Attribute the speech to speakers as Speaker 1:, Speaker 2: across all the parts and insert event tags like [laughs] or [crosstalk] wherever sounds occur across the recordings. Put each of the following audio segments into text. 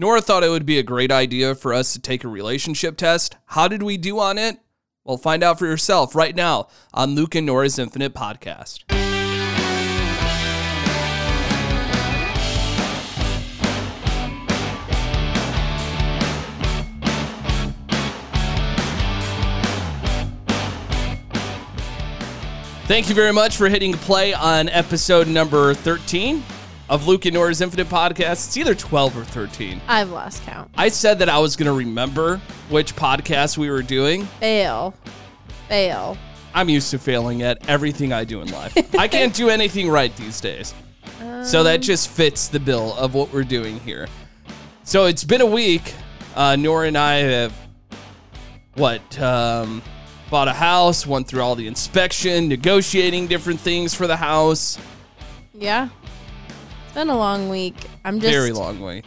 Speaker 1: Nora thought it would be a great idea for us to take a relationship test. How did we do on it? Well, find out for yourself right now on Luke and Nora's Infinite Podcast. Thank you very much for hitting play on episode number 13 of Luke and Nora's Infinite Podcast. It's either 12 or 13.
Speaker 2: I've lost count.
Speaker 1: I said that I was going to remember which podcast we were doing.
Speaker 2: Fail. Fail.
Speaker 1: I'm used to failing at everything I do in life. I [laughs] can't do anything right these days. so that just fits the bill of what we're doing here. So it's been a week. Uh, Nora and I have, what, um, bought a house, went through all the inspection, negotiating different things for the house.
Speaker 2: Yeah. Been a long week. I'm just
Speaker 1: Very long way.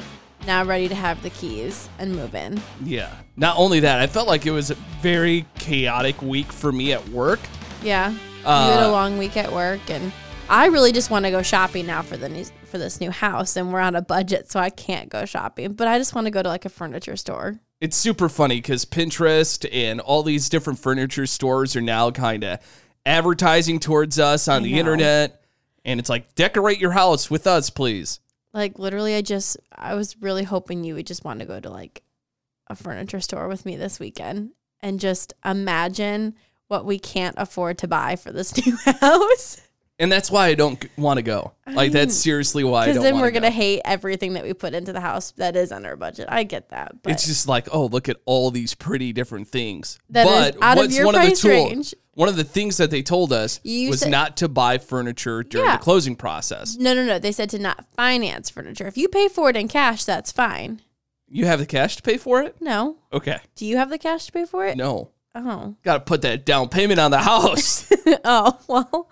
Speaker 2: now ready to have the keys and move in.
Speaker 1: Yeah. Not only that, I felt like it was a very chaotic week for me at work.
Speaker 2: Yeah.
Speaker 1: Uh,
Speaker 2: you had a long week at work and I really just want to go shopping now for the new for this new house and we're on a budget so I can't go shopping, but I just want to go to like a furniture store.
Speaker 1: It's super funny because Pinterest and all these different furniture stores are now kind of advertising towards us on the
Speaker 2: know.
Speaker 1: internet. And it's like, decorate your house with us, please.
Speaker 2: Like literally I just I was really hoping you would just want to go to like a furniture store with me this weekend and just imagine what we can't afford to buy for this [laughs] new house.
Speaker 1: And that's why I don't want to go. Like, that's mm. seriously why I
Speaker 2: Because then we're gonna
Speaker 1: go.
Speaker 2: hate everything that we put into the house that is under budget. I get that, but
Speaker 1: It's just like, oh, look at all these pretty different things.
Speaker 2: That is
Speaker 1: but
Speaker 2: out of
Speaker 1: what's
Speaker 2: your
Speaker 1: one
Speaker 2: price
Speaker 1: of the tool-
Speaker 2: range.
Speaker 1: One of the things that they told us
Speaker 2: You
Speaker 1: was
Speaker 2: said-
Speaker 1: not to buy furniture during
Speaker 2: Yeah.
Speaker 1: the closing process.
Speaker 2: no, no, no. They said to not finance furniture. If you pay for it in cash, that's fine.
Speaker 1: You have the cash to pay for it?
Speaker 2: No,
Speaker 1: Okay.
Speaker 2: do you have the cash to pay for it?
Speaker 1: No.
Speaker 2: Oh,
Speaker 1: Got to put that down payment on the house. [laughs]
Speaker 2: oh well.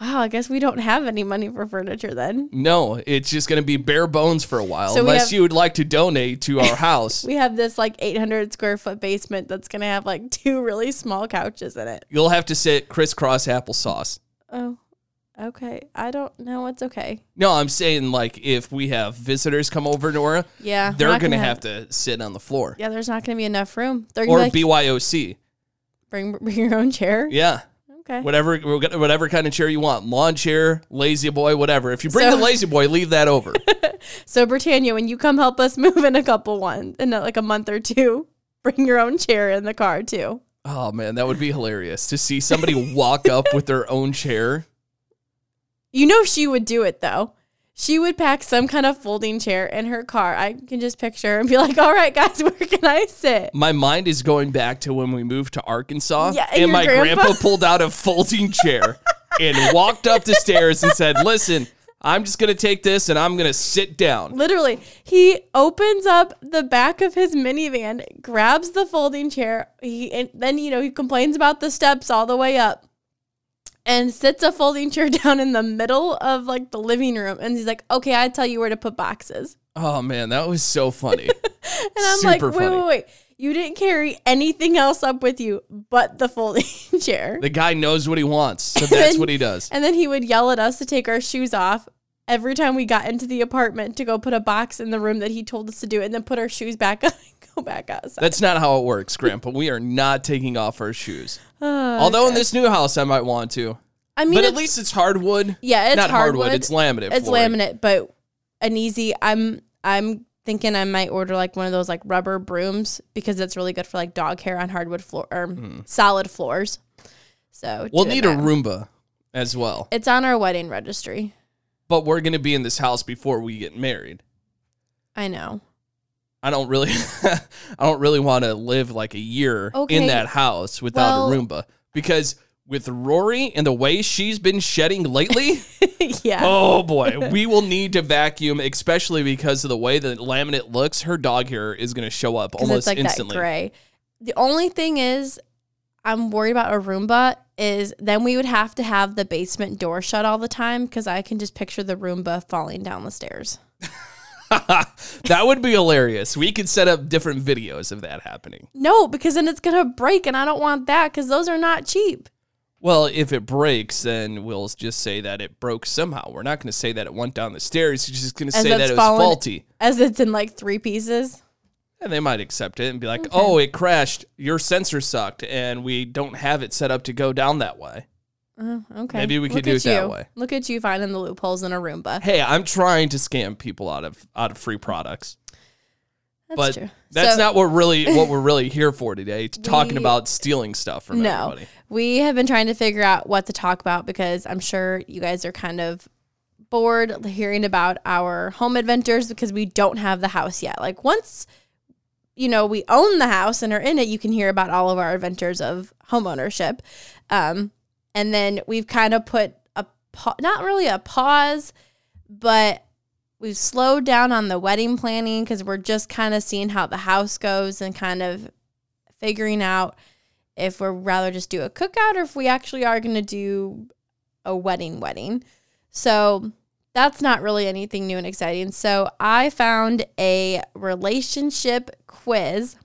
Speaker 2: Wow, I guess we don't have any money for furniture then.
Speaker 1: No, it's just going to be bare bones for a while,
Speaker 2: So
Speaker 1: unless
Speaker 2: have-
Speaker 1: you would like to donate to our [laughs] house.
Speaker 2: We have this like 800 square foot basement that's gonna have like two really small couches in it.
Speaker 1: You'll have to sit crisscross applesauce.
Speaker 2: Oh, okay. I don't know. It's okay.
Speaker 1: No, I'm saying like if we have visitors come over, Nora,
Speaker 2: Yeah,
Speaker 1: they're going to
Speaker 2: gonna
Speaker 1: have to sit on the floor
Speaker 2: Yeah, there's not gonna be enough room. They're
Speaker 1: or
Speaker 2: like,
Speaker 1: BYOC.
Speaker 2: bring bring your own chair.
Speaker 1: Yeah.
Speaker 2: Okay.
Speaker 1: Whatever, whatever kind of chair you want, lawn chair, lazy boy, whatever. If you bring
Speaker 2: So-
Speaker 1: the lazy boy, leave that over. [laughs]
Speaker 2: So Britannia, when you come help us [laughs] move in a couple one in like a month or two, bring your own chair in the car too.
Speaker 1: oh man, that would be hilarious to see somebody walk up with their own chair.
Speaker 2: You know she would do it though. She would pack some kind of folding chair in her car. I can just picture her and be like, "All right, guys, [laughs] where can I sit?"
Speaker 1: My mind is going back to when we moved to Arkansas,
Speaker 2: Yeah, and
Speaker 1: and my
Speaker 2: grandpa-
Speaker 1: grandpa [laughs] pulled out a folding chair and walked up the stairs and said, "Listen, I'm just gonna take this and I'm gonna sit down."
Speaker 2: Literally, he opens up the back of his minivan, grabs the folding chair. He and then you know he complains about the steps all the way up, and sits a folding chair [laughs] down in the middle of like the living room. And he's like, "Okay, I tell you where to put boxes."
Speaker 1: Oh man, that was so funny. [laughs]
Speaker 2: And I'm like, "Wait,
Speaker 1: funny.
Speaker 2: wait, wait! You didn't carry anything else up with you but the folding [laughs] chair."
Speaker 1: the guy knows what he wants, so that's what he does.
Speaker 2: And then he would yell at us to take our shoes off every time we got into the apartment to go put a box in the room that he told us to do, and then put our shoes back on go back outside.
Speaker 1: That's not how it works, Grandpa. We are not taking off our shoes. [sighs]
Speaker 2: Oh,
Speaker 1: Although in this new house, I might want to,
Speaker 2: I mean,
Speaker 1: but at least it's hardwood.
Speaker 2: yeah, it's
Speaker 1: not hardwood.
Speaker 2: hardwood.
Speaker 1: It's laminate.
Speaker 2: It's
Speaker 1: flooring.
Speaker 2: laminate, but an easy. I'm I'm thinking I might order like one of those like rubber brooms because it's really good for like dog hair on hardwood floor or hmm. solid floors. So.
Speaker 1: We'll need a. Roomba as well.
Speaker 2: It's on our wedding registry.
Speaker 1: But we're gonna be in this house before we get married.
Speaker 2: I know.
Speaker 1: I don't really, [laughs] I don't really want to live like a year
Speaker 2: Okay.
Speaker 1: in that house without a Roomba because with Rory and the way she's been shedding lately, [laughs]
Speaker 2: yeah.
Speaker 1: oh boy, [laughs] we will need to vacuum, especially because of the way the laminate looks. Her dog hair is going to show up almost
Speaker 2: it's like
Speaker 1: instantly.
Speaker 2: that gray. The only thing is, I'm worried about a Roomba. Is then we would have to have the basement door shut all the time because I can just picture the Roomba falling down the stairs. [laughs]
Speaker 1: that would be hilarious. We could set up different videos of that happening.
Speaker 2: No, because then it's gonna break, and I don't want that because those are not cheap.
Speaker 1: Well, if it breaks, then we'll just say that it broke somehow. We're not going to say that it went down the stairs. You're just going to say that it was
Speaker 2: fallen-
Speaker 1: faulty.
Speaker 2: As it's in like three pieces.
Speaker 1: And they might accept it and be like, oh, it crashed. Your sensor sucked, and we don't have it set up to go down that way.
Speaker 2: Uh, okay.
Speaker 1: Maybe we could
Speaker 2: Look
Speaker 1: do
Speaker 2: at
Speaker 1: it that
Speaker 2: you.
Speaker 1: way.
Speaker 2: Look at you finding the loopholes in a Roomba.
Speaker 1: Hey, I'm trying to scam people out of out of free products.
Speaker 2: That's
Speaker 1: but
Speaker 2: true.
Speaker 1: that's
Speaker 2: So-
Speaker 1: not what really [laughs] what we're really here for today. Talking
Speaker 2: We-
Speaker 1: about stealing stuff from
Speaker 2: No.
Speaker 1: everybody.
Speaker 2: We have been trying to figure out what to talk about because I'm sure you guys are kind of bored hearing about our home adventures because we don't have the house yet. Like once you know we own the house and are in it, you can hear about all of our adventures of home ownership. Um, and then we've kind of put a not really a pause, but we've slowed down on the wedding planning because we're just kind of seeing how the house goes and kind of figuring out if we're rather just do a cookout or if we actually are going to do a wedding wedding. So that's not really anything new and exciting. So I found a relationship quiz.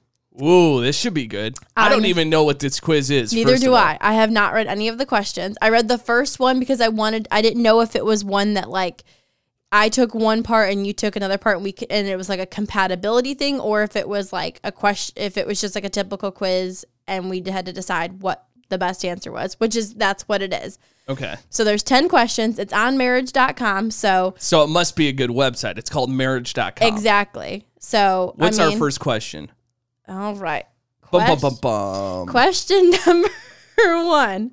Speaker 1: Ooh, this should be good. I don't even know what this quiz is.
Speaker 2: Neither do. I. I have not read any of the questions. I read the first one because I wanted I didn't know if it was one that like I took one part and you took another part and we could, and it was like a compatibility thing or if it was like a question if it was just like a typical quiz and we had to decide what the best answer was, which is that's what it is.
Speaker 1: Okay.
Speaker 2: So there's 10 questions. It's on marriage.com. So
Speaker 1: So it must be a good website. It's called marriage.com.
Speaker 2: exactly. So
Speaker 1: What's
Speaker 2: I
Speaker 1: our first question?
Speaker 2: All right.
Speaker 1: Bum, bum, bum, bum.
Speaker 2: Question [laughs] number one.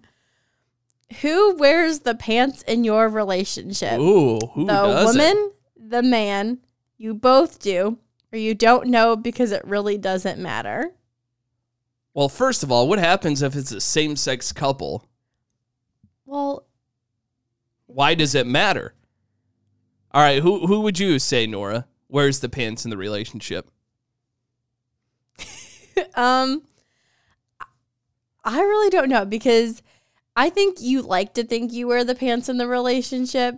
Speaker 2: Who wears the pants in your relationship?
Speaker 1: Ooh, who
Speaker 2: the
Speaker 1: does it?
Speaker 2: woman, the man, you both do, or you don't know because it really doesn't matter.
Speaker 1: Well, first of all, what happens if it's a same-sex couple?
Speaker 2: Well,
Speaker 1: Why does it matter? All right, who who would you say, Nora? Where's the pants in the relationship? [laughs]
Speaker 2: um I really don't know because I think you like to think you wear the pants in the relationship,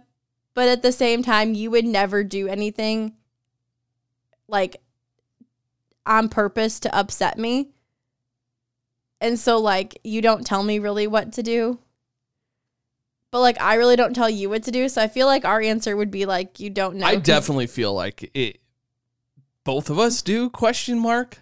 Speaker 2: but at the same time you would never do anything like on purpose to upset me. And so like you don't tell me really what to do. But like I really don't tell you what to do, so I feel like our answer would be like you don't know.
Speaker 1: I definitely feel like it. Both of us do? Question mark.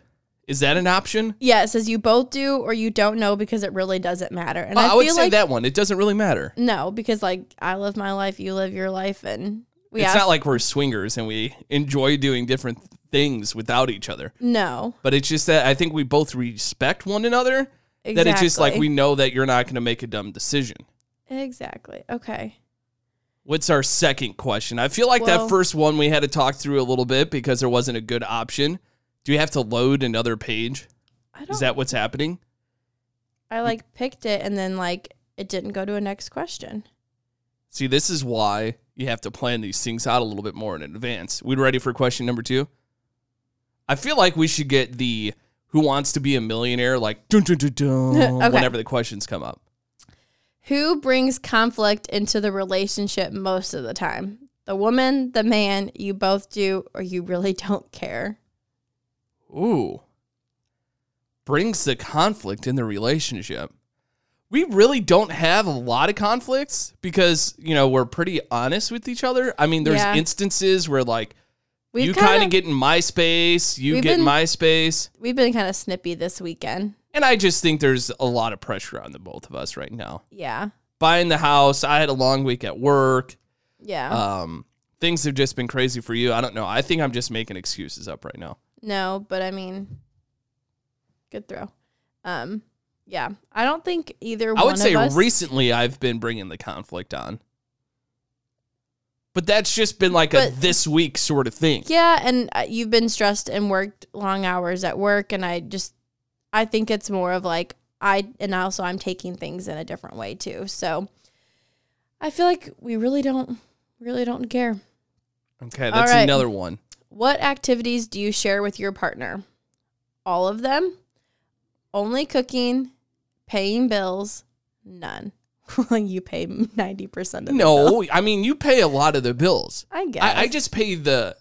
Speaker 1: Is that an option?
Speaker 2: Yeah, it says you both do or you don't know because it really doesn't matter. And I,
Speaker 1: I, would say
Speaker 2: like
Speaker 1: that one. It doesn't really matter.
Speaker 2: No, because like I live my life, you live your life, and we
Speaker 1: it's
Speaker 2: ask,
Speaker 1: not like we're swingers and we enjoy doing different things without each other.
Speaker 2: no,
Speaker 1: But it's just that I think we both respect one another.
Speaker 2: exactly.
Speaker 1: That it's just like we know that you're not going to make a dumb decision.
Speaker 2: exactly okay.
Speaker 1: What's our second question? I feel like that first one we had to talk through a little bit because there wasn't a good option. Do you have to load another page?
Speaker 2: I don't.
Speaker 1: Is that what's happening?
Speaker 2: I like picked it and then like it didn't go to a next question.
Speaker 1: See, this is why you have to plan these things out a little bit more in advance. We ready for question number two? I feel like we should get the who wants to be a millionaire like dun, dun, dun, dun, [laughs]
Speaker 2: Okay.
Speaker 1: whenever the questions come up.
Speaker 2: Who brings conflict into the relationship most of the time? The woman, the man, you both do, or you really [laughs] don't care.
Speaker 1: Ooh. Brings the conflict in the relationship. We really don't have a lot of conflicts because, you know, we're pretty honest with each other. I mean, there's
Speaker 2: Yeah.
Speaker 1: instances where like
Speaker 2: We've
Speaker 1: you kind of get in my space, you
Speaker 2: We've
Speaker 1: get in
Speaker 2: been-
Speaker 1: my space.
Speaker 2: We've been kind of snippy this weekend.
Speaker 1: And I just think there's a lot of pressure on the both of us right now.
Speaker 2: Yeah,
Speaker 1: Buying the house, I had a long week at work.
Speaker 2: yeah.
Speaker 1: Um, things have just been crazy for you. I don't know. I think I'm just making excuses up right now.
Speaker 2: No, but I mean, good throw. Um, yeah, I don't think either.
Speaker 1: I would say
Speaker 2: us,
Speaker 1: recently I've been bringing the conflict on. But that's just been like a this week sort of thing.
Speaker 2: Yeah, and uh, you've been stressed and worked long hours at work, and I just, I think it's more of like I, and also I'm taking things in a different way too. So, I feel like we really don't, really don't care.
Speaker 1: Okay, that's
Speaker 2: right.
Speaker 1: another one.
Speaker 2: What activities do you share with your partner? All of them? Only cooking, paying bills, none. [laughs] Well, you pay ninety percent of the bill.
Speaker 1: No, I mean you pay a lot of the bills.
Speaker 2: I guess.
Speaker 1: I, I just pay the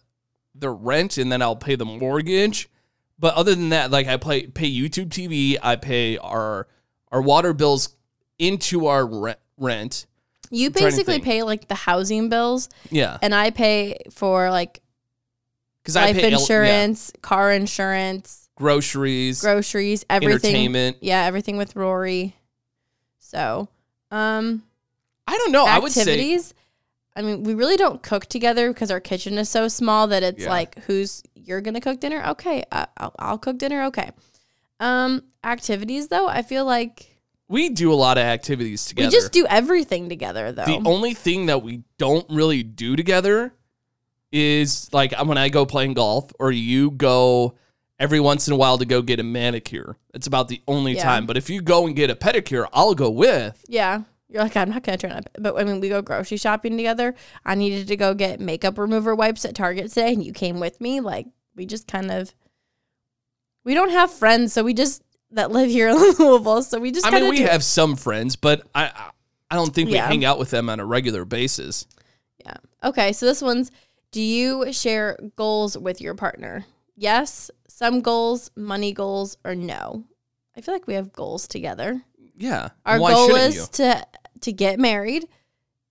Speaker 1: the rent and then I'll pay the mortgage. But other than that, like I pay pay YouTube TV, I pay our our water bills into our re- rent.
Speaker 2: You basically pay like the housing bills,
Speaker 1: Yeah,
Speaker 2: and I pay for like
Speaker 1: because I
Speaker 2: life
Speaker 1: pay el- yeah,
Speaker 2: insurance, car insurance,
Speaker 1: groceries,
Speaker 2: groceries, everything.
Speaker 1: entertainment.
Speaker 2: Yeah, everything with Rory. So, um,
Speaker 1: I don't know. I would say
Speaker 2: activities. I mean, we really don't cook together because our kitchen is so small that it's
Speaker 1: Yeah.
Speaker 2: like, who's you're gonna cook dinner? Okay, I, I'll, I'll cook dinner. Okay. Um, activities though, I feel like
Speaker 1: we do a lot of activities together.
Speaker 2: we just do everything together though.
Speaker 1: The only thing that we don't really do together is like when I go playing golf or you go every once in a while to go get a manicure. It's about the only
Speaker 2: Yeah.
Speaker 1: time. But if you go and get a pedicure, I'll go with.
Speaker 2: yeah, you're like, I'm not gonna turn up. But I mean, we go grocery shopping together. I needed to go get makeup remover wipes at Target today, and you came with me. Like, we just kind of, we don't have friends, so we just that live here in [laughs] Louisville. So we just.
Speaker 1: I mean, we have some friends, but I I- I don't think we
Speaker 2: Yeah.
Speaker 1: hang out with them on a regular basis.
Speaker 2: Yeah. Okay. So this one's do you share goals with your partner? Yes. Some goals, money goals, or no? I feel like we have goals together.
Speaker 1: Yeah.
Speaker 2: Our
Speaker 1: Why
Speaker 2: goal is
Speaker 1: you?
Speaker 2: to to get married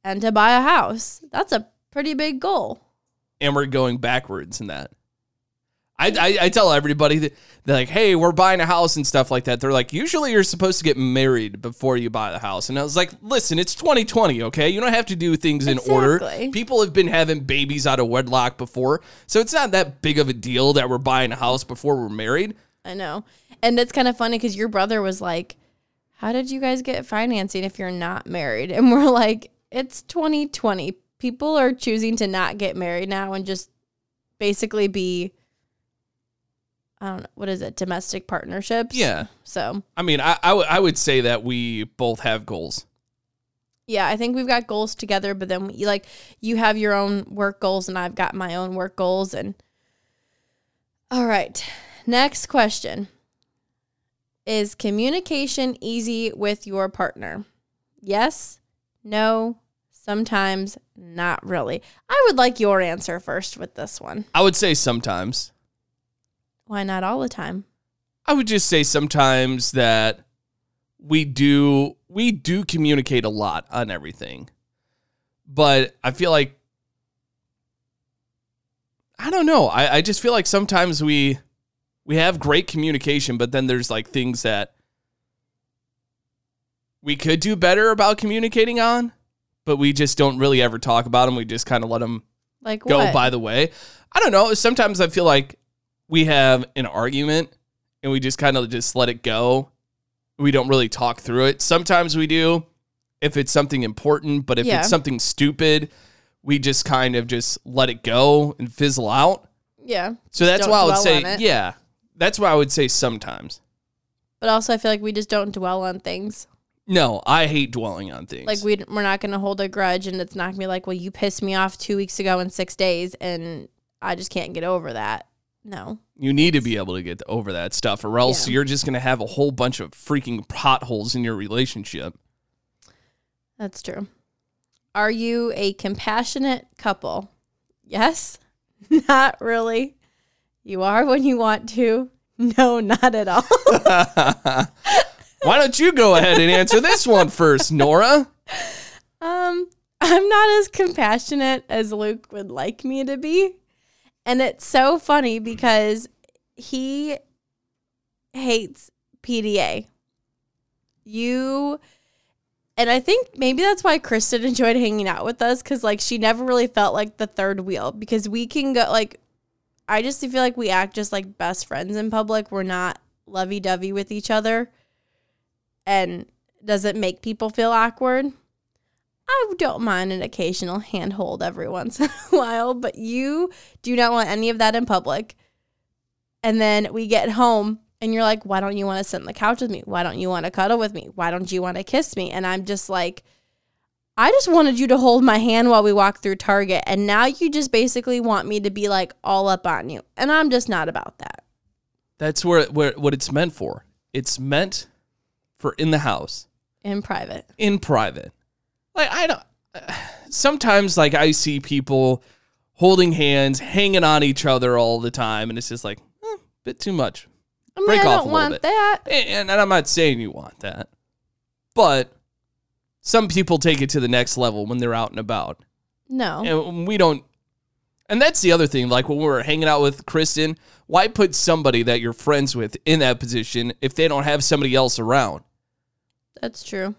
Speaker 2: and to buy a house. That's a pretty big goal.
Speaker 1: and we're going backwards in that. I, I, I tell everybody that they're like, hey, we're buying a house and stuff like that. They're like, usually you're supposed to get married before you buy the house. And I was like, listen, it's 2020, okay? You don't have to do things in order. People have been having babies out of wedlock before. So it's not that big of a deal that we're buying a house before we're married.
Speaker 2: I know. And it's kind of funny because your brother was like, How did you guys get financing if you're not married? [laughs] And we're like, It's 2020. People are choosing to not get married now and just basically be, I don't know, what is it, domestic partnerships?
Speaker 1: Yeah.
Speaker 2: So,
Speaker 1: I mean, I, I, w- I would say that we both have goals.
Speaker 2: yeah, I think we've got goals together, but then you like, you have your own work goals and I've got my own work goals. And all right, next question Is communication easy with your partner? Yes, no, sometimes not really. I would like your answer first with this one.
Speaker 1: I would say sometimes.
Speaker 2: Why not all the time?
Speaker 1: I would just say sometimes that we do we do communicate a lot on everything. But I feel like I don't know. I, I just feel like sometimes we we have great communication, but then there's like things that we could do better about communicating on, but we just don't really ever talk about them. We just kind of let them
Speaker 2: Like
Speaker 1: go
Speaker 2: what?
Speaker 1: by the way. I don't know. Sometimes I feel like we have an argument and we just kind of just let it go. We don't really talk through it. Sometimes we do if it's something important, but if
Speaker 2: Yeah.
Speaker 1: it's something stupid, we just kind of just let it go and fizzle out.
Speaker 2: yeah.
Speaker 1: So that's why I would say, yeah, that's why I would say sometimes.
Speaker 2: But also, I feel like we just don't dwell on things.
Speaker 1: No, I hate dwelling on things.
Speaker 2: Like we we're not gonna hold a grudge, and it's not gonna be like, well, you pissed me off two weeks ago in six days, and I just can't get over that. No,
Speaker 1: you need to be able to get over that stuff, or else
Speaker 2: Yeah.
Speaker 1: you're just going to have a whole bunch of freaking potholes in your relationship.
Speaker 2: that's true. Are you a compassionate couple? Yes, [laughs] not really. You are when you want to. No, not at all. [laughs] [laughs]
Speaker 1: Why don't you go ahead and answer this one first, Nora?
Speaker 2: Um, I'm not as compassionate as Luke would like me to be. And it's so funny because he hates PDA. You and I think maybe that's why Kristen [laughs] enjoyed hanging out with us cuz like she never really felt like the third wheel because we can go like I just feel like we act just like best friends in public. We're not lovey-dovey with each other. And does it make people feel awkward? I don't mind an occasional handhold every once [laughs] in a while, but you do not want any of that in public. And then we get home and you're like, why don't you want to sit on the couch with me? Why don't you want to cuddle with me? Why don't you want to kiss me? And I'm just like, I just wanted you to hold my hand while we walk through Target. And now you just basically want me to be like all up on you. And I'm just not about that.
Speaker 1: That's where, where what it's meant for. It's meant for in the house,
Speaker 2: In private.
Speaker 1: in private. Like I don't. Sometimes, like I see people holding hands, hanging on each other all the time, and it's just like eh, bit too much.
Speaker 2: I mean,
Speaker 1: Break
Speaker 2: I
Speaker 1: off a
Speaker 2: don't
Speaker 1: little
Speaker 2: want
Speaker 1: bit.
Speaker 2: that.
Speaker 1: And, and I'm not saying you want that, but some people take it to the next level when they're out and about.
Speaker 2: No.
Speaker 1: And we don't and that's the other thing. Like when we're hanging out with Kristen, why put somebody that you're friends with in that position if they don't have somebody else around?
Speaker 2: That's true.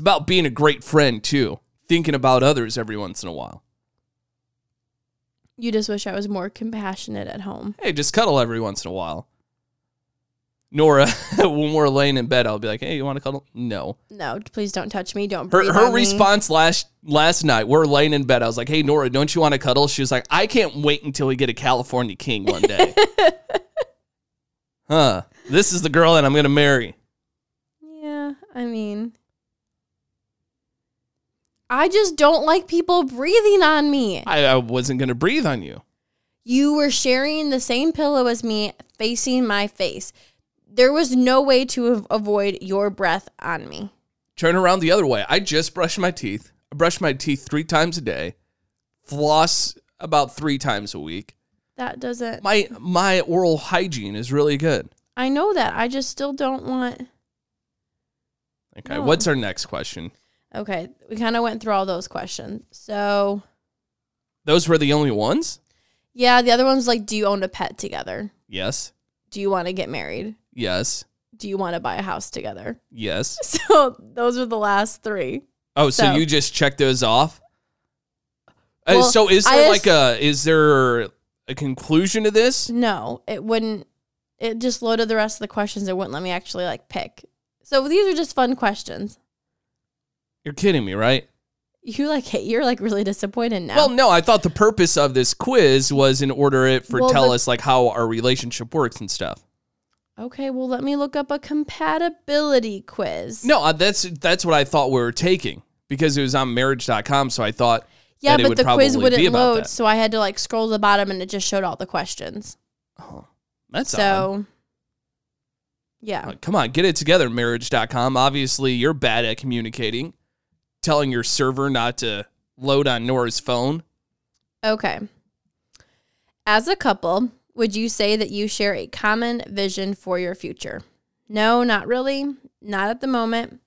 Speaker 1: It's about being a great friend too, thinking about others every once in a while.
Speaker 2: You just wish I was more compassionate at home.
Speaker 1: Hey, just cuddle every once in a while. Nora, [laughs] when we're laying in bed, I'll be like, "Hey, you want to cuddle?" No.
Speaker 2: No, please don't touch me. Don't
Speaker 1: Her her
Speaker 2: on me.
Speaker 1: response last last night, we're laying in bed. I was like, "Hey, Nora, don't you want to cuddle?" She was like, "I can't wait until we get a California king one day." [laughs] huh? This is the girl that I'm gonna marry.
Speaker 2: Yeah, I mean, I just don't like people breathing on me.
Speaker 1: I, I wasn't gonna breathe on you.
Speaker 2: You were sharing the same pillow as me, facing my face. There was no way to av- avoid your breath on me.
Speaker 1: Turn around the other way. I just brushed my teeth. I brush my teeth three times a day. Floss about three times a week.
Speaker 2: That doesn't.
Speaker 1: My my oral hygiene is really good.
Speaker 2: I know that. I just still don't want.
Speaker 1: Okay,
Speaker 2: No.
Speaker 1: what's our next question?
Speaker 2: Okay, we kind of went through all those questions. So,
Speaker 1: Those were the only ones?
Speaker 2: yeah, the other one's like, do you own a pet together?
Speaker 1: Yes.
Speaker 2: Do you want to get married?
Speaker 1: Yes.
Speaker 2: Do you want to buy a house together?
Speaker 1: Yes. [laughs]
Speaker 2: So, those are the last three.
Speaker 1: Oh, so,
Speaker 2: So-
Speaker 1: you just check those off? Uh,
Speaker 2: Well,
Speaker 1: so is
Speaker 2: I
Speaker 1: there like a is there a conclusion to this?
Speaker 2: No, it wouldn't. It just loaded the rest of the questions. It wouldn't let me actually like pick. So these are just fun questions.
Speaker 1: You're kidding me, right?
Speaker 2: You like. You're like really disappointed now.
Speaker 1: Well, no, I thought the purpose of this quiz was in order it for
Speaker 2: Well,
Speaker 1: tell
Speaker 2: the-
Speaker 1: us like how our relationship works and stuff.
Speaker 2: okay, well let me look up a compatibility quiz.
Speaker 1: No, uh, that's that's what I thought we were taking because it was on marriage.com, so I thought
Speaker 2: yeah, but the quiz wouldn't load,
Speaker 1: that.
Speaker 2: so I had to like scroll to the bottom, and it just showed all the questions.
Speaker 1: oh, that's odd.
Speaker 2: so, yeah,
Speaker 1: Uh, Come on, get it together, marriage.com. Obviously, you're bad at communicating, telling your server not to load on Nora's phone.
Speaker 2: okay. As a couple, would you say that you share a common vision for your future? No, not really. Not at the moment.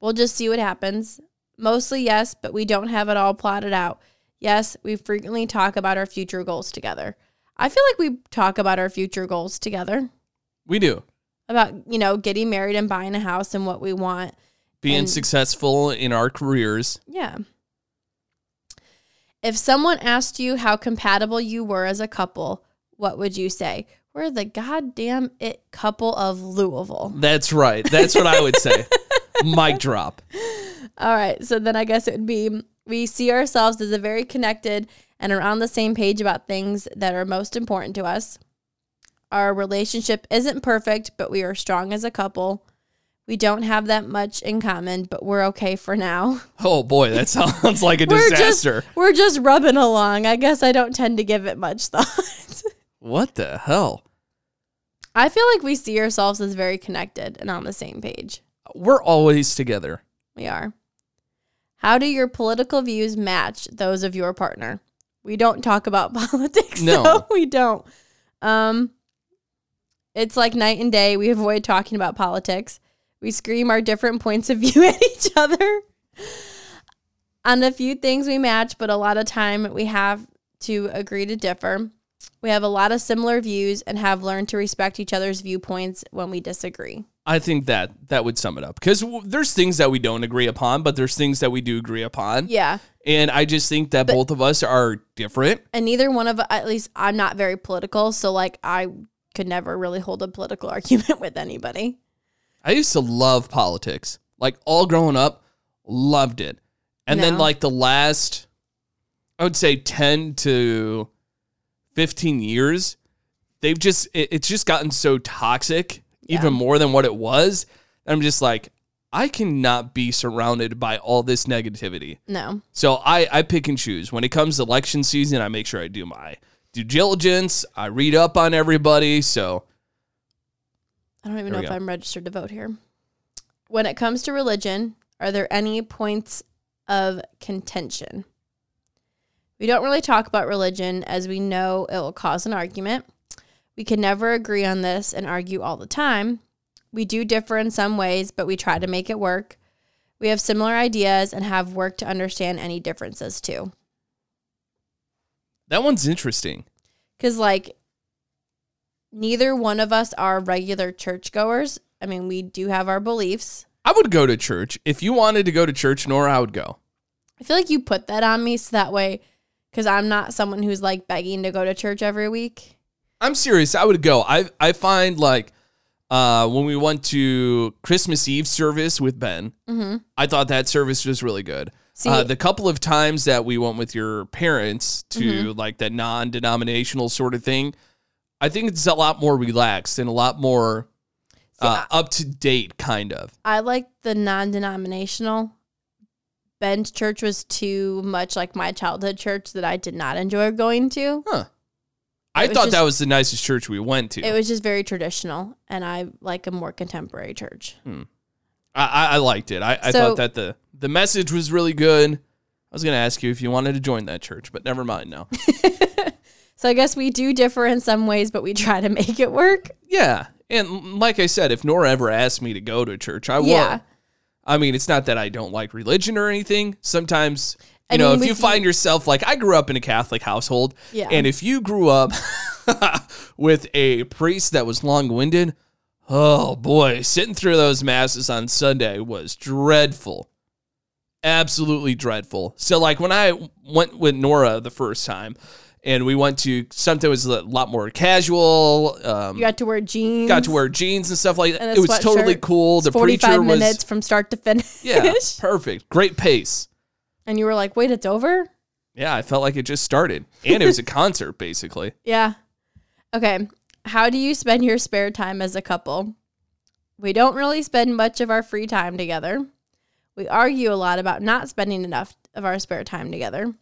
Speaker 2: We'll just see what happens. Mostly yes, but we don't have it all plotted out. Yes, we frequently talk about our future goals together. I feel like we talk about our future goals together.
Speaker 1: We do.
Speaker 2: About, you know, getting married and buying a house and what we want.
Speaker 1: Being
Speaker 2: And-
Speaker 1: successful in our careers.
Speaker 2: Yeah. If someone asked you how compatible you were as a couple, what would you say? We're the goddamn it couple of Louisville.
Speaker 1: That's right. That's what I would say. [laughs] Mic drop.
Speaker 2: All right. So then I guess it would be we see ourselves as a very connected and are on the same page about things that are most important to us. Our relationship isn't perfect, but we are strong as a couple. We don't have that much in common, but we're okay for now. [laughs]
Speaker 1: Oh boy, that sounds like a
Speaker 2: We're just
Speaker 1: disaster.
Speaker 2: we're just rubbing along. I guess I don't tend to give it much [laughs] thought.
Speaker 1: What the hell?
Speaker 2: I feel like we see ourselves as very connected and on the same page.
Speaker 1: We're always together.
Speaker 2: We are. How do your political views match those of your partner? We don't talk about [laughs] politics.
Speaker 1: No.
Speaker 2: No, we don't. Um, it's like night and day. We avoid talking about politics. We scream our different points of view [laughs] at each other. On a few things we match, but a lot of time we have to agree to differ. We have a lot of similar views and have learned to respect each other's viewpoints when we disagree.
Speaker 1: I think that that would sum it up because w- there's things that we don't agree upon, but there's things that we do agree upon.
Speaker 2: Yeah.
Speaker 1: And I just think that
Speaker 2: But-
Speaker 1: both of us are different.
Speaker 2: and neither one of at least I'm not very political, so like I could never really hold a political [laughs] argument with anybody.
Speaker 1: I used to love politics. Like all growing up, loved it. And then like the last I would say 10 to 15 years, they've just it, it's just gotten so toxic
Speaker 2: Yeah.
Speaker 1: even more than what it was. I'm just like I cannot be surrounded by all this negativity.
Speaker 2: No.
Speaker 1: So I, I pick and choose. When it comes to election season, I make sure I do my due diligence. I read up on everybody. So
Speaker 2: I don't even
Speaker 1: There
Speaker 2: know if. I'm registered to vote here. When it comes to religion, are there any points of contention? We don't really talk about religion as we know it will cause an argument. We can never agree on this and argue all the time. We do differ in some ways, but we try to make it work. We have similar ideas and have worked to understand any differences too.
Speaker 1: That one's interesting.
Speaker 2: Because, like, neither one of us are regular churchgoers. I mean, we do have our beliefs.
Speaker 1: I would go to church. If you wanted to go to church, Nora, I would go.
Speaker 2: I feel like you put that on me so that way, because I'm not someone who's like begging to go to church every week.
Speaker 1: I'm serious. I would go. I I find like uh, when we went to Christmas Eve service with Ben, I thought that service was really good.
Speaker 2: See-
Speaker 1: uh, the couple of times that we went with your parents to like that non-denominational sort of thing, I think it's a lot more relaxed and a lot more uh, up to date, kind of.
Speaker 2: I like the non denominational. Ben's church was too much like my childhood church that I did not enjoy going to.
Speaker 1: Huh. I thought
Speaker 2: just-
Speaker 1: that was the nicest church we went to.
Speaker 2: It was just very traditional, and I like a more contemporary church.
Speaker 1: I, I, I liked it. I, I thought that the the message was really good. I was going to ask you if you wanted to join that church, but never mind now. [laughs]
Speaker 2: So I guess we do differ in some ways, but we try to make it work.
Speaker 1: yeah. And like I said, if Nora ever asked me to go to church, I
Speaker 2: Yeah.
Speaker 1: would. I mean, it's not that I don't like religion or anything. Sometimes, you
Speaker 2: I
Speaker 1: know,
Speaker 2: mean,
Speaker 1: if
Speaker 2: with
Speaker 1: you find yourself like I grew up in a Catholic household,
Speaker 2: Yeah.
Speaker 1: and if you grew up [laughs] with a priest that was long-winded, oh boy, sitting through those masses on Sunday was dreadful. Absolutely dreadful. So like when I went with Nora the first time and we went to something that was a lot more casual, um,
Speaker 2: You got to wear jeans.
Speaker 1: got to wear jeans and stuff like that. It was totally cool. The
Speaker 2: 45
Speaker 1: preacher was
Speaker 2: minutes from start to finish.
Speaker 1: yeah, [laughs] perfect. Great pace.
Speaker 2: and you were like, wait, it's over?
Speaker 1: Yeah, I felt like it just started. And it was a [laughs] concert basically.
Speaker 2: Yeah. Okay. How do you spend your spare time as a couple? We don't really spend much of our free time together. We argue a lot about not spending enough of our spare time together.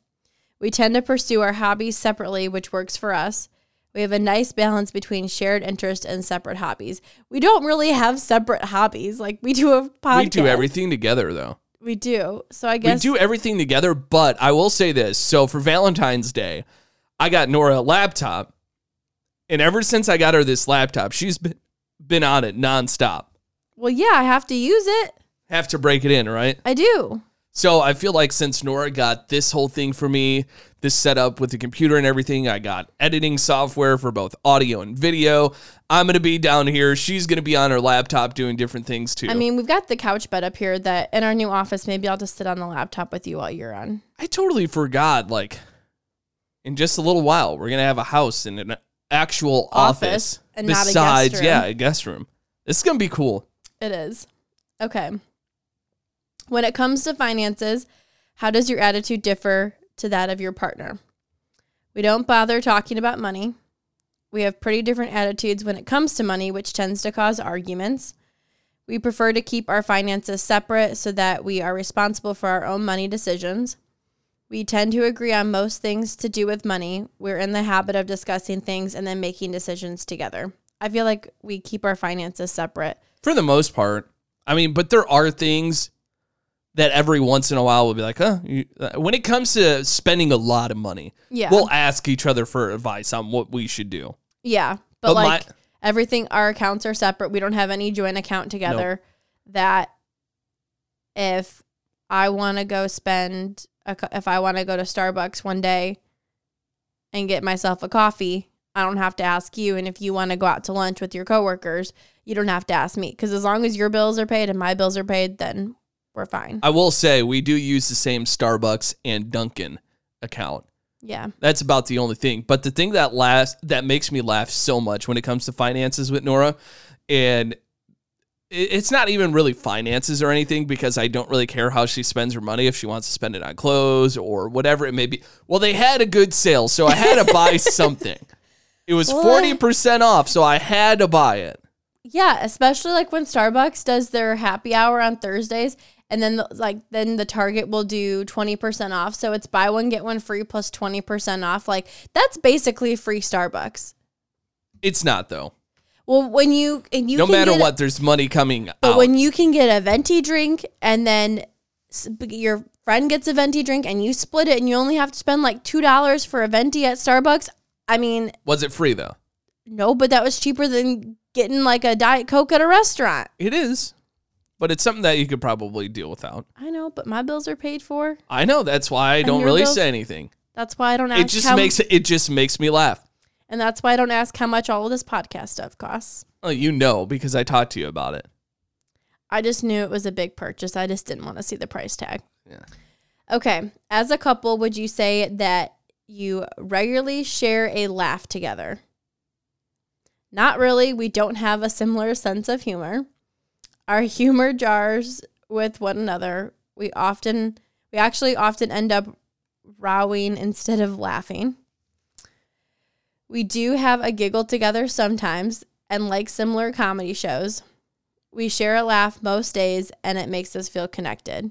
Speaker 2: We tend to pursue our hobbies separately, which works for us. We have a nice balance between shared interest and separate hobbies. We don't really have separate hobbies. Like we do a podcast.
Speaker 1: We do everything together though.
Speaker 2: We do. So I guess
Speaker 1: We do everything together, but I will say this. So for Valentine's Day, I got Nora a laptop. And ever since I got her this laptop, she's been, been on it nonstop.
Speaker 2: Well, yeah, I have to use it.
Speaker 1: Have to break it in, right?
Speaker 2: I do.
Speaker 1: So I feel like since Nora got this whole thing for me, this setup with the computer and everything, I got editing software for both audio and video. I'm going to be down here. She's going to be on her laptop doing different things too.
Speaker 2: I mean, we've got the couch bed up here that in our new office, maybe I'll just sit on the laptop with you while you're on.
Speaker 1: I totally forgot. Like, in just a little while, we're gonna have a house and an actual office,
Speaker 2: Office and not a guest
Speaker 1: besides,
Speaker 2: room.
Speaker 1: yeah, a guest room. This is gonna be cool.
Speaker 2: It is. Okay. When it comes to finances, how does your attitude differ to that of your partner? We don't bother talking about money. We have pretty different attitudes when it comes to money, which tends to cause arguments. We prefer to keep our finances separate so that we are responsible for our own money decisions. We tend to agree on most things to do with money. We're in the habit of discussing things and then making decisions together. I feel like we keep our finances separate.
Speaker 1: For the most part, I mean, but there are things that every once in a while we'll be like, huh? You, uh, when it comes to spending a lot of money,
Speaker 2: Yeah.
Speaker 1: we'll ask each other for advice on what we should do.
Speaker 2: Yeah, but,
Speaker 1: But
Speaker 2: like
Speaker 1: my-
Speaker 2: everything, our accounts are separate. We don't have any joint account together. That if I want to go spend, a, if I want to go to Starbucks one day and get myself a coffee, I don't have to ask you. And if you want to go out to lunch with your coworkers, you don't have to ask me because as long as your bills are paid and my bills are paid, then we're fine.
Speaker 1: I will say we do use the same Starbucks and Dunkin' account.
Speaker 2: Yeah,
Speaker 1: That's about the only thing. But the thing that last that makes me laugh so much when it comes to finances with Nora, and it's not even really finances or anything because I don't really care how she spends her money if she wants to spend it on clothes or whatever it may be. Well, they had a good sale, so I had to [laughs] buy something. It was
Speaker 2: Well,
Speaker 1: forty percent off, so I had to buy it.
Speaker 2: Yeah, especially like when Starbucks does their happy hour on Thursdays and then the, like then the Target will do 20% off. So it's buy one get one free plus 20% off. Like that's basically free Starbucks.
Speaker 1: It's not though.
Speaker 2: Well, when you and you
Speaker 1: no matter what, there's money coming
Speaker 2: but
Speaker 1: out.
Speaker 2: when you can get a venti drink and then your friend gets a venti drink and you split it and you only have to spend like $2 for a venti at Starbucks, I mean,
Speaker 1: Was it free though?
Speaker 2: no, but that was cheaper than getting like a diet coke at a restaurant.
Speaker 1: It is. But it's something that you could probably deal without.
Speaker 2: I know, but my bills are paid for.
Speaker 1: I know that's why I don't
Speaker 2: your
Speaker 1: really
Speaker 2: bills-
Speaker 1: say anything.
Speaker 2: That's why I don't ask.
Speaker 1: It just
Speaker 2: how,
Speaker 1: makes it just makes me laugh.
Speaker 2: and that's why I don't ask how much all of this podcast stuff costs.
Speaker 1: Oh, you know because I talked to you about it.
Speaker 2: I just knew it was a big purchase. I just didn't want to see the price tag.
Speaker 1: Yeah.
Speaker 2: Okay. As a couple, would you say that you regularly share a laugh together? Not really. We don't have a similar sense of humor. Our humor jars with one another. We often, we actually often end up rowing instead of laughing. We do have a giggle together sometimes and like similar comedy shows. We share a laugh most days and it makes us feel connected.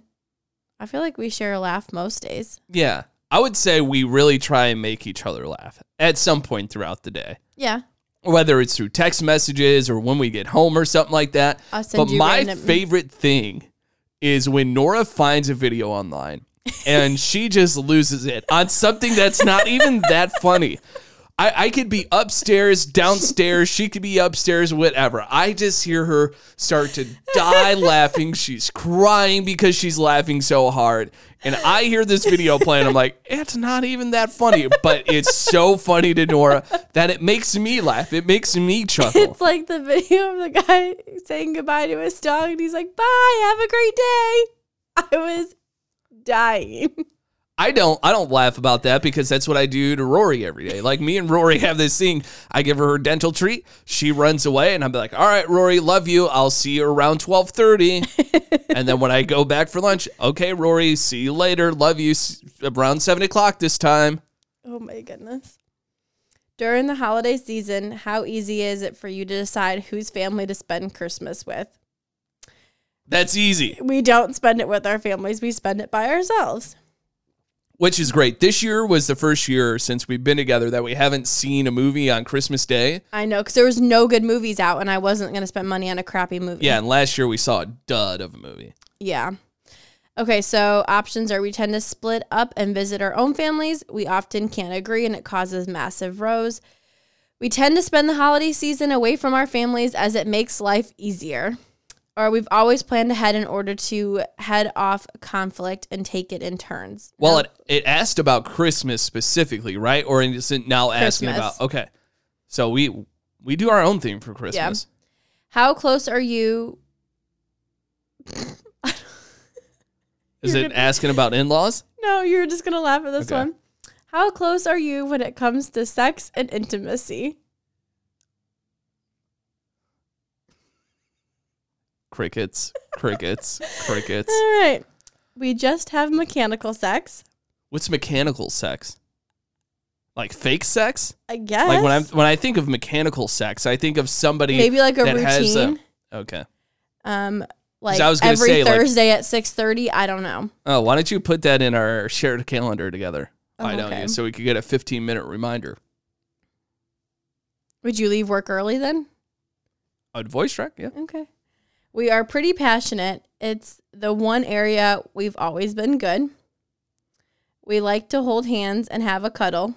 Speaker 2: I feel like we share a laugh most days.
Speaker 1: Yeah. I would say we really try and make each other laugh at some point throughout the day.
Speaker 2: Yeah.
Speaker 1: Whether it's through text messages or when we get home or something like that. But my
Speaker 2: random-
Speaker 1: favorite thing is when Nora finds a video online and she just loses it on something that's not even that funny. [laughs] I, I could be upstairs, downstairs, she could be upstairs, whatever. I just hear her start to die [laughs] laughing. She's crying because she's laughing so hard. And I hear this video playing. I'm like, it's not even that funny, but it's so funny to Nora that it makes me laugh. It makes me chuckle.
Speaker 2: It's like the video of the guy saying goodbye to his dog and he's like, bye, have a great day. I was dying. [laughs]
Speaker 1: I don't I don't laugh about that because that's what I do to Rory every day. Like me and Rory [laughs] have this thing. I give her her dental treat, she runs away, and I'm like, "All right, Rory, love you. I'll see you around 12:30." [laughs] and then when I go back for lunch, "Okay, Rory, see you later. Love you. Around seven o'clock this time."
Speaker 2: Oh my goodness. During the holiday season, how easy is it for you to decide whose family to spend Christmas with?
Speaker 1: That's easy,
Speaker 2: We don't spend it with our families, we spend it by ourselves.
Speaker 1: Which is great. This year was the first year since we've been together that we haven't seen a movie on Christmas Day.
Speaker 2: I know, because there was no good movies out and I wasn't going to spend money on a crappy movie.
Speaker 1: Yeah, and last year we saw a dud of a movie.
Speaker 2: Yeah. Okay, so options are we tend to split up and visit our own families. We often can't agree and it causes massive rows. We tend to spend the holiday season away from our families as it makes life easier. Or we've always planned ahead in order to head off conflict and take it in turns.
Speaker 1: Well, it, it asked about Christmas specifically, right? Or is it now asking
Speaker 2: Christmas.
Speaker 1: about okay. So we we do our own thing for Christmas. Yeah.
Speaker 2: How close are you?
Speaker 1: Is it
Speaker 2: gonna-
Speaker 1: asking about in-laws?
Speaker 2: No, you're just going to laugh at this
Speaker 1: Okay.
Speaker 2: one. How close are you when it comes to sex and intimacy?
Speaker 1: Crickets, crickets, crickets. [laughs]
Speaker 2: All right. We just have mechanical sex.
Speaker 1: What's mechanical sex? Like fake sex?
Speaker 2: I guess.
Speaker 1: Like when I when I think of mechanical sex, I think of somebody
Speaker 2: maybe like a
Speaker 1: that has a-
Speaker 2: routine.
Speaker 1: Okay.
Speaker 2: um, like
Speaker 1: I was gonna
Speaker 2: every
Speaker 1: say, like-
Speaker 2: Thursday at six thirty. I don't know.
Speaker 1: Oh, why don't you put that in our shared calendar together? Why
Speaker 2: Oh,
Speaker 1: don't
Speaker 2: okay.
Speaker 1: you? So we could get a 15 minute reminder.
Speaker 2: Would you leave work early then?
Speaker 1: A voice track, yeah.
Speaker 2: Okay. We are pretty passionate. It's the one area we've always been good. We like to hold hands and have a cuddle.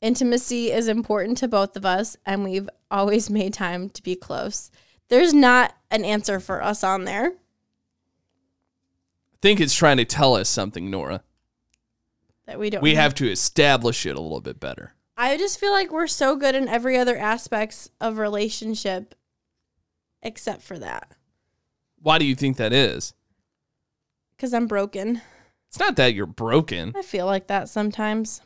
Speaker 2: Intimacy is important to both of us, and we've always [laughs] made time to be close. There's not an answer for us on there.
Speaker 1: I think it's trying to tell us something, Nora.
Speaker 2: that we don't
Speaker 1: We have to establish it a little bit better.
Speaker 2: I just feel like we're so good in every other aspects of relationship except for that
Speaker 1: Why do you think that is?
Speaker 2: cuz I'm broken.
Speaker 1: It's not that you're broken.
Speaker 2: I feel like that sometimes.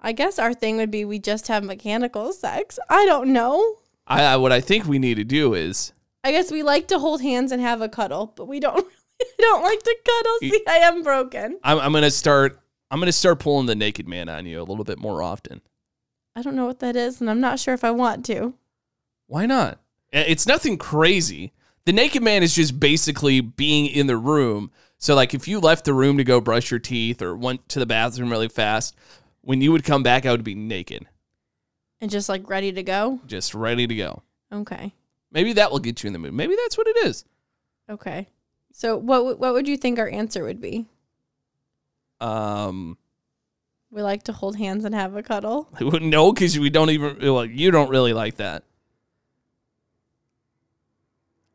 Speaker 2: I guess our thing would be we just have mechanical sex. I don't know.
Speaker 1: I, I what I think we need to do is
Speaker 2: I guess we like to hold hands and have a cuddle, but we don't [laughs] really don't like to cuddle. See, I am broken.
Speaker 1: I'm, I'm gonna start I'm gonna start pulling the naked man on you a little bit more often.
Speaker 2: I don't know what that is, and I'm not sure if I want to.
Speaker 1: Why not? I- It's nothing crazy. The naked man is just basically being in the room. So like if you left the room to go brush your teeth or went to the bathroom really fast, when you would come back I would be naked,
Speaker 2: And just like ready to go.
Speaker 1: just ready to go.
Speaker 2: Okay.
Speaker 1: Maybe that will get you in the mood. Maybe that's what it is.
Speaker 2: Okay. So what w- what would you think our answer would be?
Speaker 1: Um
Speaker 2: We like to hold hands and have a cuddle. [laughs]
Speaker 1: no, because we don't even well, you don't really like that.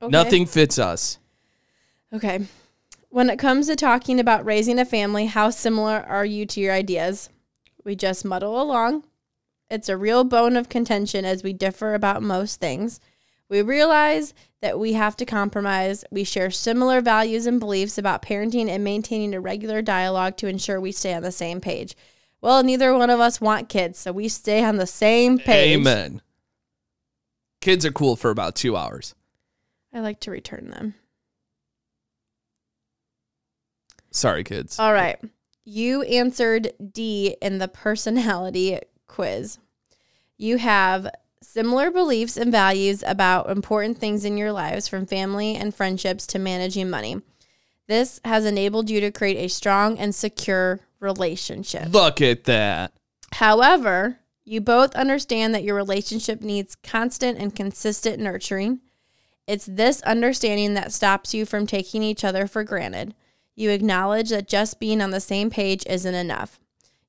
Speaker 2: Okay.
Speaker 1: Nothing fits us.
Speaker 2: Okay. When it comes to talking about raising a family, how similar are you to your ideas? We just muddle along. It's a real bone of contention as we differ about most things. We realize that we have to compromise. We share similar values and beliefs about parenting and maintaining a regular dialogue to ensure we stay on the same page. Well, neither one of us want kids, so we stay on the same page.
Speaker 1: Amen. Kids are cool for about two hours.
Speaker 2: I like to return them.
Speaker 1: Sorry, kids.
Speaker 2: All right. You answered D in the personality quiz. You have similar beliefs and values about important things in your lives, from family and friendships to managing money. This has enabled you to create a strong and secure relationship.
Speaker 1: Look at that.
Speaker 2: However, you both understand that your relationship needs constant and consistent nurturing. It's this understanding that stops you from taking each other for granted. You acknowledge that just being on the same page isn't enough.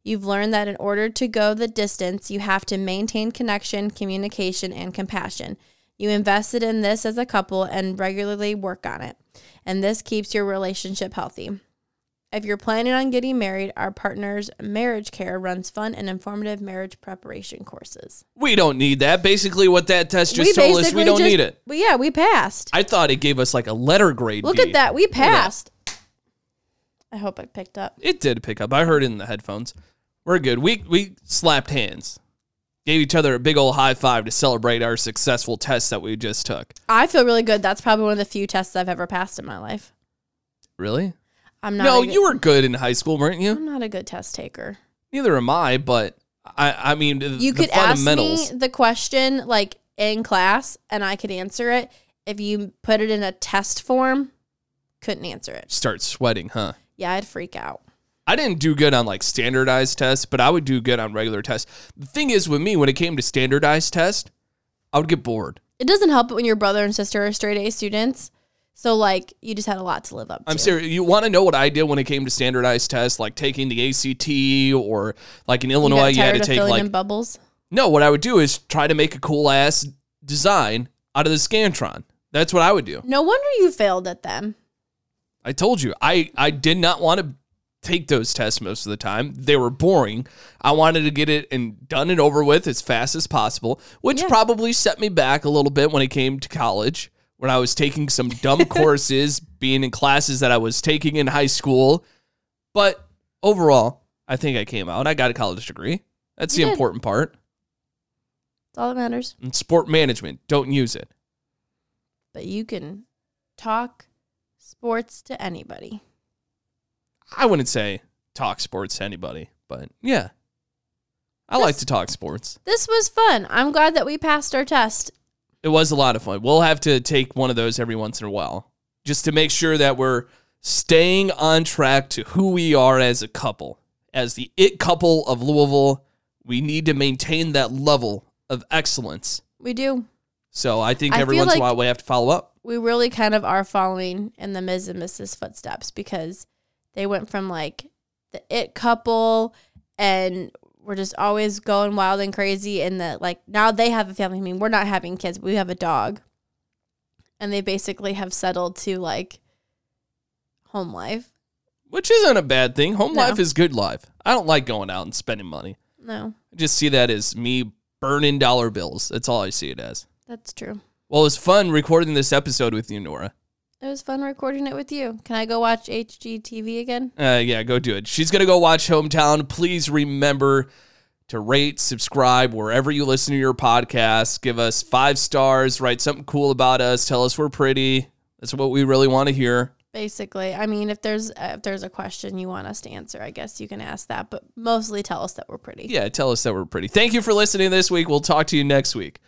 Speaker 2: You've learned that in order to go the distance, you have to maintain connection, communication, and compassion. You invested in this as a couple and regularly work on it. And this keeps your relationship healthy. If you're planning on getting married, our partner's marriage care runs fun and informative marriage preparation courses.
Speaker 1: We don't need that. Basically, what that test just told us, we don't
Speaker 2: just-
Speaker 1: need it.
Speaker 2: Well, yeah, we passed.
Speaker 1: I thought it gave us like a letter grade.
Speaker 2: Look
Speaker 1: B.
Speaker 2: at that. We
Speaker 1: that.
Speaker 2: passed. I hope it picked up.
Speaker 1: It did pick up. I heard it in the headphones. We're good. We we slapped hands, gave each other a big old high five to celebrate our successful test that we just took.
Speaker 2: I feel really good. That's probably one of the few tests I've ever passed in my life.
Speaker 1: Really?
Speaker 2: I'm not.
Speaker 1: No,
Speaker 2: good-
Speaker 1: you were good in high school, weren't you?
Speaker 2: I'm not a good test taker.
Speaker 1: Neither am I. But I I mean,
Speaker 2: You
Speaker 1: the
Speaker 2: could ask me the question like in class, and I could answer it. If you put it in a test form, couldn't answer it.
Speaker 1: Start sweating, huh?
Speaker 2: Yeah, I'd freak out.
Speaker 1: I didn't do good on like standardized tests, but I would do good on regular tests. The thing is, with me, when it came to standardized tests, I would get bored.
Speaker 2: It doesn't help when your brother and sister are straight A students. So like you just had a lot to live up to.
Speaker 1: I'm serious. You want to know what I did when it came to standardized tests, like taking the ACT or like in
Speaker 2: You
Speaker 1: Illinois,
Speaker 2: got
Speaker 1: you, had to take like
Speaker 2: bubbles.
Speaker 1: no. What I would do is try to make a cool ass design out of the Scantron. That's what I would do.
Speaker 2: No wonder you failed at them.
Speaker 1: I told you, I I did not want to take those tests most of the time. They were boring. I wanted to get it and done and over with as fast as possible, which
Speaker 2: Yeah.
Speaker 1: probably set me back a little bit when it came to college, when I was taking some dumb [laughs] courses, being in classes that I was taking in high school. But overall, I think I came out. I got a college degree. That's
Speaker 2: You
Speaker 1: the
Speaker 2: did.
Speaker 1: important part.
Speaker 2: That's all that matters.
Speaker 1: And sport management, don't use it.
Speaker 2: But you can talk sports to anybody.
Speaker 1: I wouldn't say talk sports to anybody, but yeah. I like to talk sports.
Speaker 2: This was fun. I'm glad that we passed our test.
Speaker 1: It was a lot of fun. We'll have to take one of those every once in a while just to make sure that we're staying on track to who we are as a couple. As the it couple of Louisville, we need to maintain that level of excellence.
Speaker 2: We do.
Speaker 1: So I think
Speaker 2: I
Speaker 1: every once in a
Speaker 2: like-
Speaker 1: while we have to follow up.
Speaker 2: We really kind of are following in the Ms. and Mrs. footsteps because they went from like the it couple and we're just always going wild and crazy and that like now they have a family. I mean, we're not having kids, but we have a dog. And they basically have settled to like home life.
Speaker 1: Which isn't a bad thing. Home
Speaker 2: No.
Speaker 1: life is good life. I don't like going out and spending money.
Speaker 2: No,
Speaker 1: I just see that as me burning dollar bills. That's all I see it as.
Speaker 2: that's true.
Speaker 1: Well, it was fun recording this episode with you, Nora.
Speaker 2: It was fun recording it with you. Can I go watch HGTV again?
Speaker 1: Uh, yeah, go do it. She's gonna go watch Hometown. Please remember to rate, subscribe wherever you listen to your podcast. Give us five stars. Write something cool about us. Tell us we're pretty. That's what we really want to hear.
Speaker 2: Basically, I mean, if there's uh, if there's a question you want us to answer, I guess you can ask that. But mostly, tell us that we're pretty.
Speaker 1: Yeah, tell us that we're pretty. Thank you for listening this week. We'll talk to you next week.